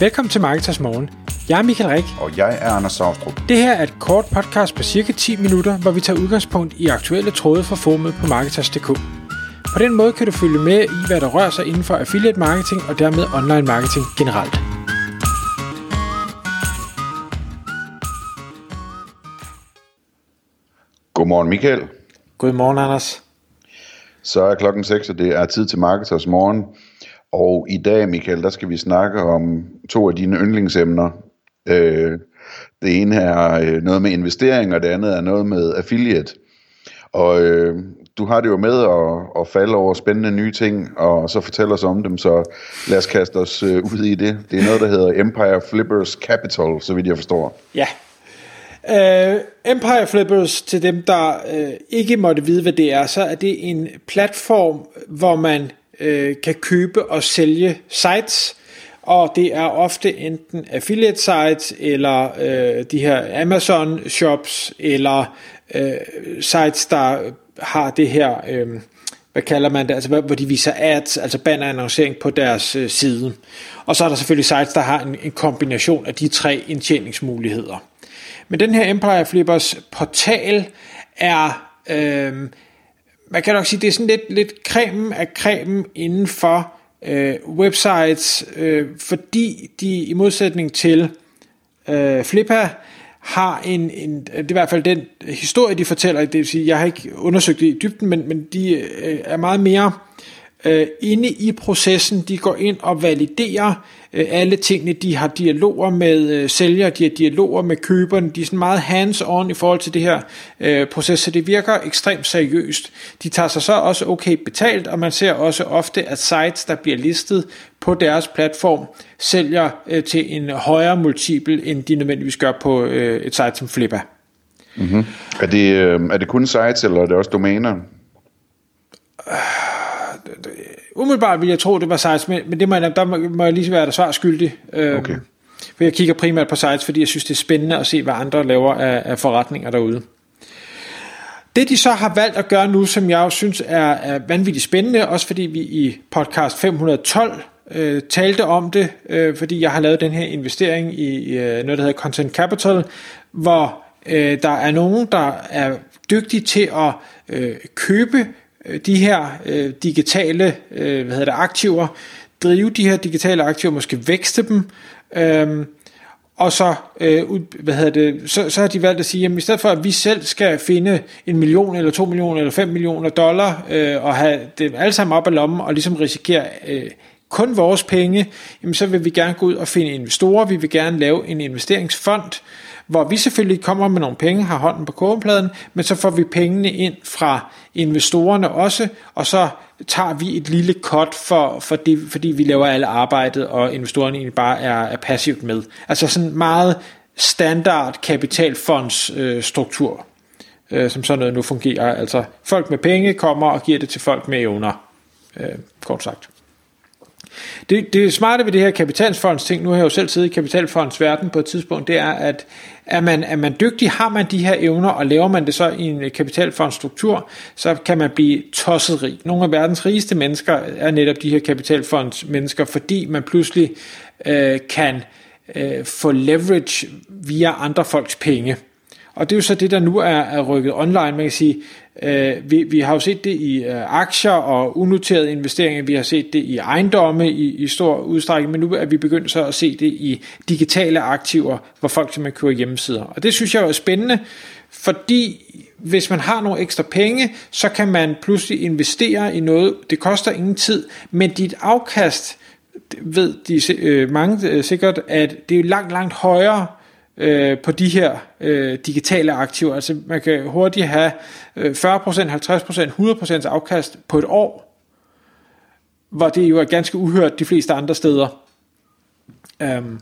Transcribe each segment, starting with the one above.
Velkommen til Marketers Morgen. Jeg er Michael Rik. Og jeg er Anders Saustrup. Det her er et kort podcast på cirka 10 minutter, hvor vi tager udgangspunkt i aktuelle tråde fra formet på Marketers.dk. På den måde kan du følge med i, hvad der rører sig inden for affiliate marketing og dermed online marketing generelt. Godmorgen Michael. Godmorgen, Anders. Så er klokken 6, og det er tid til Marketers Morgen. Og i dag, Michael, der skal vi snakke om to af dine yndlingsemner. Øh, det ene er øh, noget med investering, og det andet er noget med affiliate. Og øh, du har det jo med at, at falde over spændende nye ting, og så fortælle os om dem, så lad os kaste os øh, ud i det. Det er noget, der hedder Empire Flippers Capital, så vidt jeg forstår. Ja. Uh, Empire Flippers, til dem, der uh, ikke måtte vide, hvad det er, så er det en platform, hvor man øh, kan købe og sælge sites, og det er ofte enten affiliate sites, eller øh, de her Amazon shops, eller øh, sites, der har det her, øh, hvad kalder man det, altså hvor de viser ads, altså bannerannoncering på deres øh, side. Og så er der selvfølgelig sites, der har en, en kombination af de tre indtjeningsmuligheder. Men den her Empire Flippers portal er, øh, man kan nok sige, det er sådan lidt, lidt kremen af kremen inden for øh, websites, øh, fordi de i modsætning til øh, Flippa har en, en, det er i hvert fald den historie, de fortæller, det vil sige, jeg har ikke undersøgt det i dybden, men, men de øh, er meget mere øh, Øh, inde i processen, de går ind og validerer øh, alle tingene, de har dialoger med øh, sælgere, de har dialoger med køberne, de er sådan meget hands-on i forhold til det her øh, proces, så det virker ekstremt seriøst. De tager sig så også okay betalt, og man ser også ofte, at sites, der bliver listet på deres platform, sælger øh, til en højere multiple, end de nødvendigvis gør på øh, et site som Flippa. Mm-hmm. Er, det, øh, er det kun sites, eller er det også domæner? Umiddelbart vil jeg tro, det var sites, men, men det må jeg, der må, jeg lige være der svar skyldig. Øhm, okay. For jeg kigger primært på sites, fordi jeg synes, det er spændende at se, hvad andre laver af, af forretninger derude. Det de så har valgt at gøre nu, som jeg jo synes er, er vanvittigt spændende, også fordi vi i podcast 512 øh, talte om det, øh, fordi jeg har lavet den her investering i øh, noget, der hedder Content Capital, hvor øh, der er nogen, der er dygtige til at øh, købe Øh, Øh, de her øh, digitale øh, hvad hedder det, aktiver, drive de her digitale aktiver, måske vækste dem, øh, og så, øh, hvad hedder det, så, så har de valgt at sige, at i stedet for at vi selv skal finde en million eller to millioner eller fem millioner dollar øh, og have det alle sammen op af lommen og ligesom risikere øh, kun vores penge, jamen så vil vi gerne gå ud og finde investorer, vi vil gerne lave en investeringsfond, hvor vi selvfølgelig kommer med nogle penge, har hånden på kogepladen, men så får vi pengene ind fra investorerne også, og så tager vi et lille cut, for, for det, fordi vi laver alle arbejdet, og investorerne egentlig bare er, er passivt med. Altså sådan meget standard kapitalfondsstruktur, øh, øh, som sådan noget nu fungerer. Altså folk med penge kommer og giver det til folk med evner, øh, kort sagt. Det, det smarte ved det her kapitalfonds ting, nu har jeg jo selv siddet i kapitalfonds verden på et tidspunkt, det er, at er man, er man dygtig, har man de her evner, og laver man det så i en kapitalfondsstruktur, så kan man blive tosset rig. Nogle af verdens rigeste mennesker er netop de her kapitalfonds mennesker, fordi man pludselig øh, kan øh, få leverage via andre folks penge. Og det er jo så det, der nu er, er rykket online. Man kan sige, øh, vi, vi har jo set det i øh, aktier og unoterede investeringer, vi har set det i ejendomme i, i stor udstrækning, men nu er vi begyndt så at se det i digitale aktiver, hvor folk simpelthen kører hjemmesider. Og det synes jeg er spændende, fordi hvis man har nogle ekstra penge, så kan man pludselig investere i noget, det koster ingen tid, men dit afkast, ved de øh, mange øh, sikkert, at det er langt, langt højere, øh, på de her øh, digitale aktiver. Altså man kan hurtigt have øh, 40%, 50%, 100% afkast på et år, hvor det jo er ganske uhørt de fleste andre steder. Um,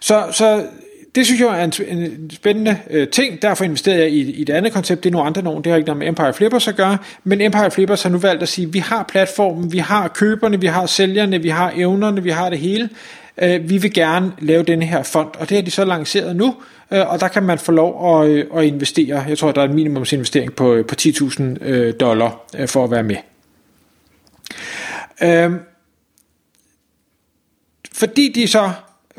så, så det synes jeg er en, en spændende øh, ting. Derfor investerer jeg i, i et andet koncept. Det er nogle andre nogen. Det har ikke noget med Empire Flippers at gøre. Men Empire Flippers har nu valgt at sige, vi har platformen, vi har køberne, vi har sælgerne, vi har evnerne, vi har det hele øh, vi vil gerne lave den her fond, og det har de så lanceret nu, øh, og der kan man få lov at, øh, at investere, jeg tror der er en minimumsinvestering på, øh, på 10.000 øh, dollar øh, for at være med. Øh, fordi de så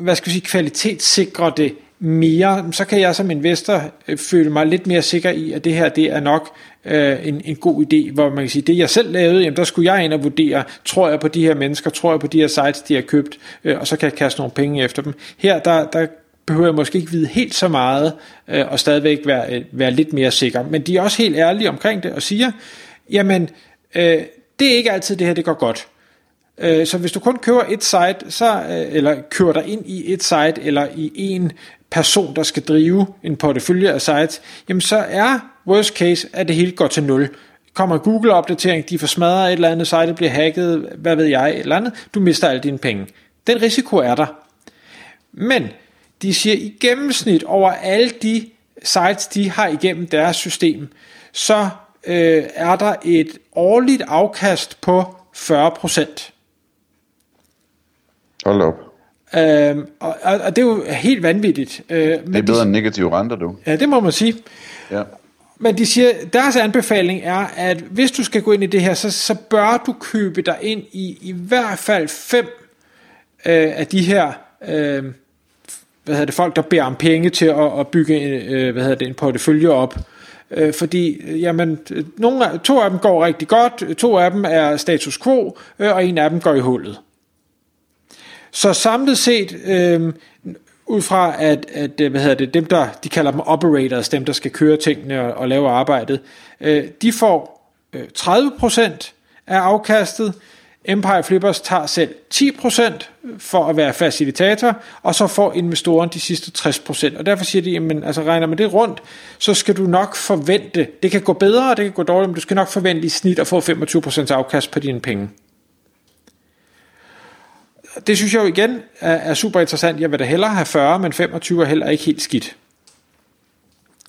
hvad skal vi sige, kvalitetssikrer det mere, så kan jeg som investor øh, føle mig lidt mere sikker i, at det her det er nok øh, en, en god idé, hvor man kan sige, det jeg selv lavede, jamen der skulle jeg ind og vurdere, tror jeg på de her mennesker, tror jeg på de her sites, de har købt, øh, og så kan jeg kaste nogle penge efter dem. Her, der, der behøver jeg måske ikke vide helt så meget, øh, og stadigvæk være, øh, være lidt mere sikker. Men de er også helt ærlige omkring det, og siger, jamen, øh, det er ikke altid det her, det går godt. Øh, så hvis du kun køber et site, så, øh, eller kører dig ind i et site, eller i en person, der skal drive en portefølje af sites, jamen så er worst case, at det hele går til nul. Kommer Google-opdatering, de får smadret et eller andet, site bliver hacket, hvad ved jeg, et eller andet, du mister alle dine penge. Den risiko er der. Men de siger, i gennemsnit over alle de sites, de har igennem deres system, så øh, er der et årligt afkast på 40%. Hold op. Øhm, og, og, og det er jo helt vanvittigt. Øh, det er bedre de, end negative renter, du. Ja, det må man sige. Ja. Men de siger, deres anbefaling er, at hvis du skal gå ind i det her, så, så bør du købe dig ind i i hvert fald fem øh, af de her øh, hvad hedder det, folk, der beder om penge til at, at bygge en, øh, hvad hedder det, en portefølje op. Øh, fordi øh, jamen, nogle, to af dem går rigtig godt, to af dem er status quo, øh, og en af dem går i hullet. Så samlet set, øh, ud fra at, at øh, hvad hedder det, dem der, de kalder dem operators, dem der skal køre tingene og, og lave arbejdet, øh, de får øh, 30% af afkastet, Empire Flippers tager selv 10% for at være facilitator, og så får investoren de sidste 60%. Og derfor siger de, at altså regner man det rundt, så skal du nok forvente, det kan gå bedre, og det kan gå dårligt, men du skal nok forvente i snit at få 25% afkast på dine penge det synes jeg jo igen er, er super interessant. Jeg vil da hellere have 40, men 25 er heller ikke helt skidt.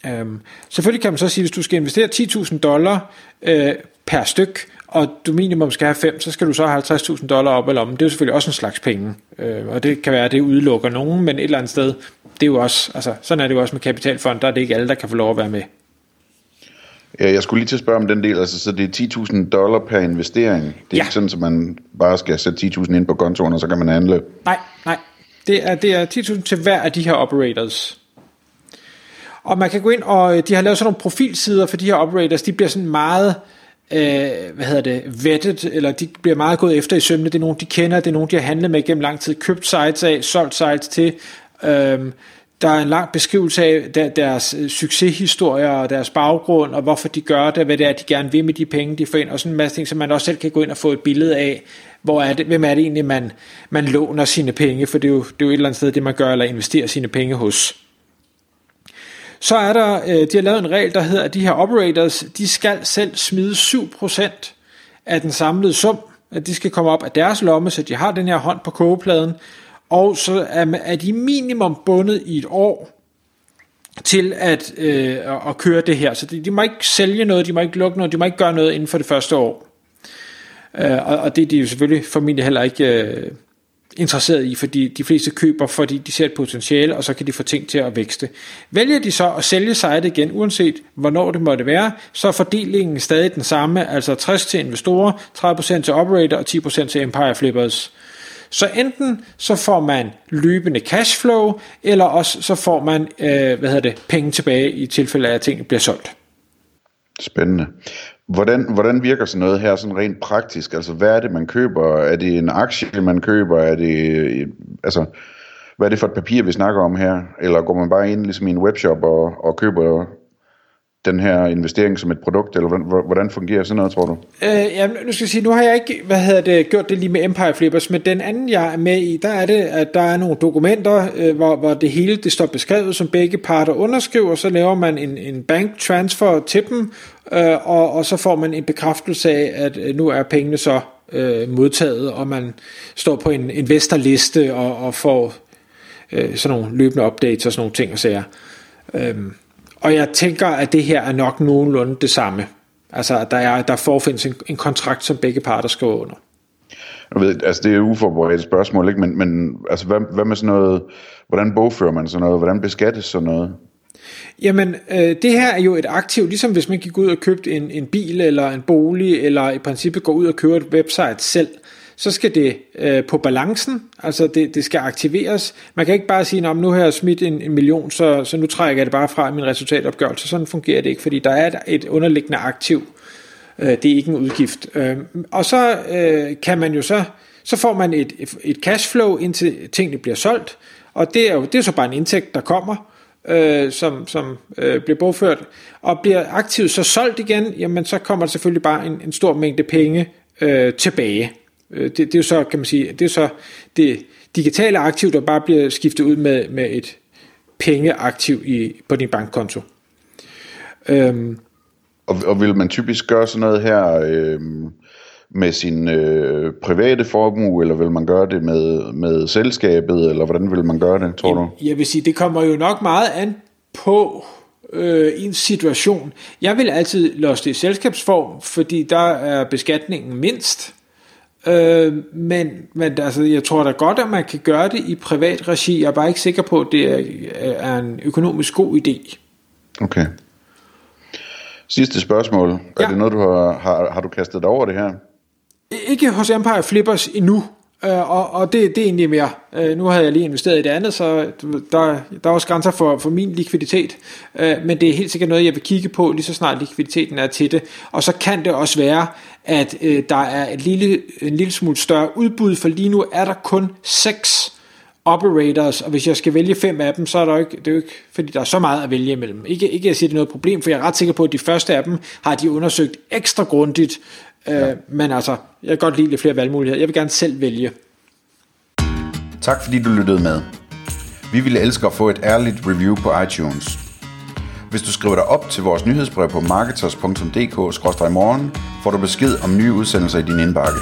Øhm, selvfølgelig kan man så sige, hvis du skal investere 10.000 dollar øh, per styk, og du minimum skal have 5, så skal du så have 50.000 dollar op eller om. Det er jo selvfølgelig også en slags penge, øh, og det kan være, at det udelukker nogen, men et eller andet sted, det er jo også, altså, sådan er det jo også med kapitalfond, der er det ikke alle, der kan få lov at være med. Ja, jeg skulle lige til at spørge om den del, altså så det er 10.000 dollar per investering. Det er ja. ikke sådan, at man bare skal sætte 10.000 ind på kontoen, og så kan man handle. Nej, nej. Det er, det er 10.000 til hver af de her operators. Og man kan gå ind, og de har lavet sådan nogle profilsider for de her operators, de bliver sådan meget, øh, hvad hedder det, vettet, eller de bliver meget gået efter i sømne. Det er nogen, de kender, det er nogen, de har handlet med gennem lang tid, købt sites af, solgt sites til. Øh, der er en lang beskrivelse af deres øh, succeshistorier og deres baggrund, og hvorfor de gør det, hvad det er, de gerne vil med de penge, de får ind, og sådan en masse ting, så man også selv kan gå ind og få et billede af, hvor er det, hvem er det egentlig, man, man låner sine penge, for det er, jo, det er jo et eller andet sted, det man gør, eller investerer sine penge hos. Så er der, øh, de har lavet en regel, der hedder, at de her operators, de skal selv smide 7% af den samlede sum, at de skal komme op af deres lomme, så de har den her hånd på kogepladen, og så er de minimum bundet i et år til at, øh, at køre det her. Så de, de må ikke sælge noget, de må ikke lukke noget, de må ikke gøre noget inden for det første år. Øh, og, og det er de jo selvfølgelig formentlig heller ikke øh, interesseret i, fordi de fleste køber, fordi de ser et potentiale, og så kan de få ting til at vækste. Vælger de så at sælge site igen, uanset hvornår det måtte være, så er fordelingen stadig den samme, altså 60 til investorer, 30% til operator og 10% til Empire Flippers. Så enten så får man løbende cashflow, eller også så får man øh, hvad hedder det, penge tilbage i tilfælde af, at tingene bliver solgt. Spændende. Hvordan, hvordan virker sådan noget her sådan rent praktisk? Altså hvad er det, man køber? Er det en aktie, man køber? Er det, altså, hvad er det for et papir, vi snakker om her? Eller går man bare ind ligesom i en webshop og, og køber den her investering som et produkt, eller hvordan fungerer sådan noget, tror du? Øh, ja, nu skal jeg sige, nu har jeg ikke hvad hedder det, gjort det lige med Empire Flippers, men den anden, jeg er med i, der er det, at der er nogle dokumenter, øh, hvor, hvor det hele det står beskrevet, som begge parter underskriver, så laver man en, en bank transfer til dem, øh, og, og så får man en bekræftelse af, at øh, nu er pengene så øh, modtaget, og man står på en investorliste og, og får øh, sådan nogle løbende updates og sådan nogle ting og sager. Øh, og jeg tænker, at det her er nok nogenlunde det samme. Altså, at der, er, der forfindes en, en kontrakt, som begge parter skal under. Jeg ved, altså det er uforberedt spørgsmål, ikke? men, men altså, hvad, hvad med sådan noget, hvordan bogfører man sådan noget, hvordan beskattes sådan noget? Jamen, øh, det her er jo et aktiv, ligesom hvis man gik ud og købte en, en bil eller en bolig, eller i princippet går ud og køber et website selv, så skal det øh, på balancen, altså det, det skal aktiveres. Man kan ikke bare sige, at nu har jeg smidt en, en million, så, så nu trækker jeg det bare fra min resultatopgørelse. Sådan fungerer det ikke, fordi der er et underliggende aktiv. Øh, det er ikke en udgift. Øh, og så øh, kan man jo så, så får man et, et cashflow, indtil tingene bliver solgt, og det er jo det er så bare en indtægt, der kommer, øh, som, som øh, bliver bogført, og bliver aktivt så solgt igen, jamen så kommer der selvfølgelig bare en, en stor mængde penge øh, tilbage. Øh, det, det er jo så, kan man sige, det er så det digitale aktiv, der bare bliver skiftet ud med, med et pengeaktiv i, på din bankkonto. Øhm. Og, og vil man typisk gøre sådan noget her øh, med sin øh, private formue, eller vil man gøre det med, med selskabet, eller hvordan vil man gøre det, tror du? Jeg, vil sige, det kommer jo nok meget an på øh, en situation. Jeg vil altid låse det i selskabsform, fordi der er beskatningen mindst. Øh, men, men altså, jeg tror da godt, at man kan gøre det i privat regi. Jeg er bare ikke sikker på, at det er, er en økonomisk god idé. Okay. Sidste spørgsmål. Ja. Er det noget, du har, har, har du kastet dig over det her? Ikke hos Empire Flippers endnu. Øh, og, og det, det er egentlig mere. Øh, nu havde jeg lige investeret i det andet, så der, der er også grænser for, for min likviditet. Øh, men det er helt sikkert noget, jeg vil kigge på, lige så snart likviditeten er til det. Og så kan det også være, at øh, der er et lille, en lille smule større udbud, for lige nu er der kun seks operators, og hvis jeg skal vælge fem af dem, så er der ikke, det er jo ikke, fordi der er så meget at vælge imellem. Ikke, ikke at sige, det er noget problem, for jeg er ret sikker på, at de første af dem har de undersøgt ekstra grundigt, Ja. Øh, men altså, jeg kan godt lide lidt flere valgmuligheder. Jeg vil gerne selv vælge. Tak fordi du lyttede med. Vi ville elske at få et ærligt review på iTunes. Hvis du skriver dig op til vores nyhedsbrev på marketers.dk-morgen, får du besked om nye udsendelser i din indbakke.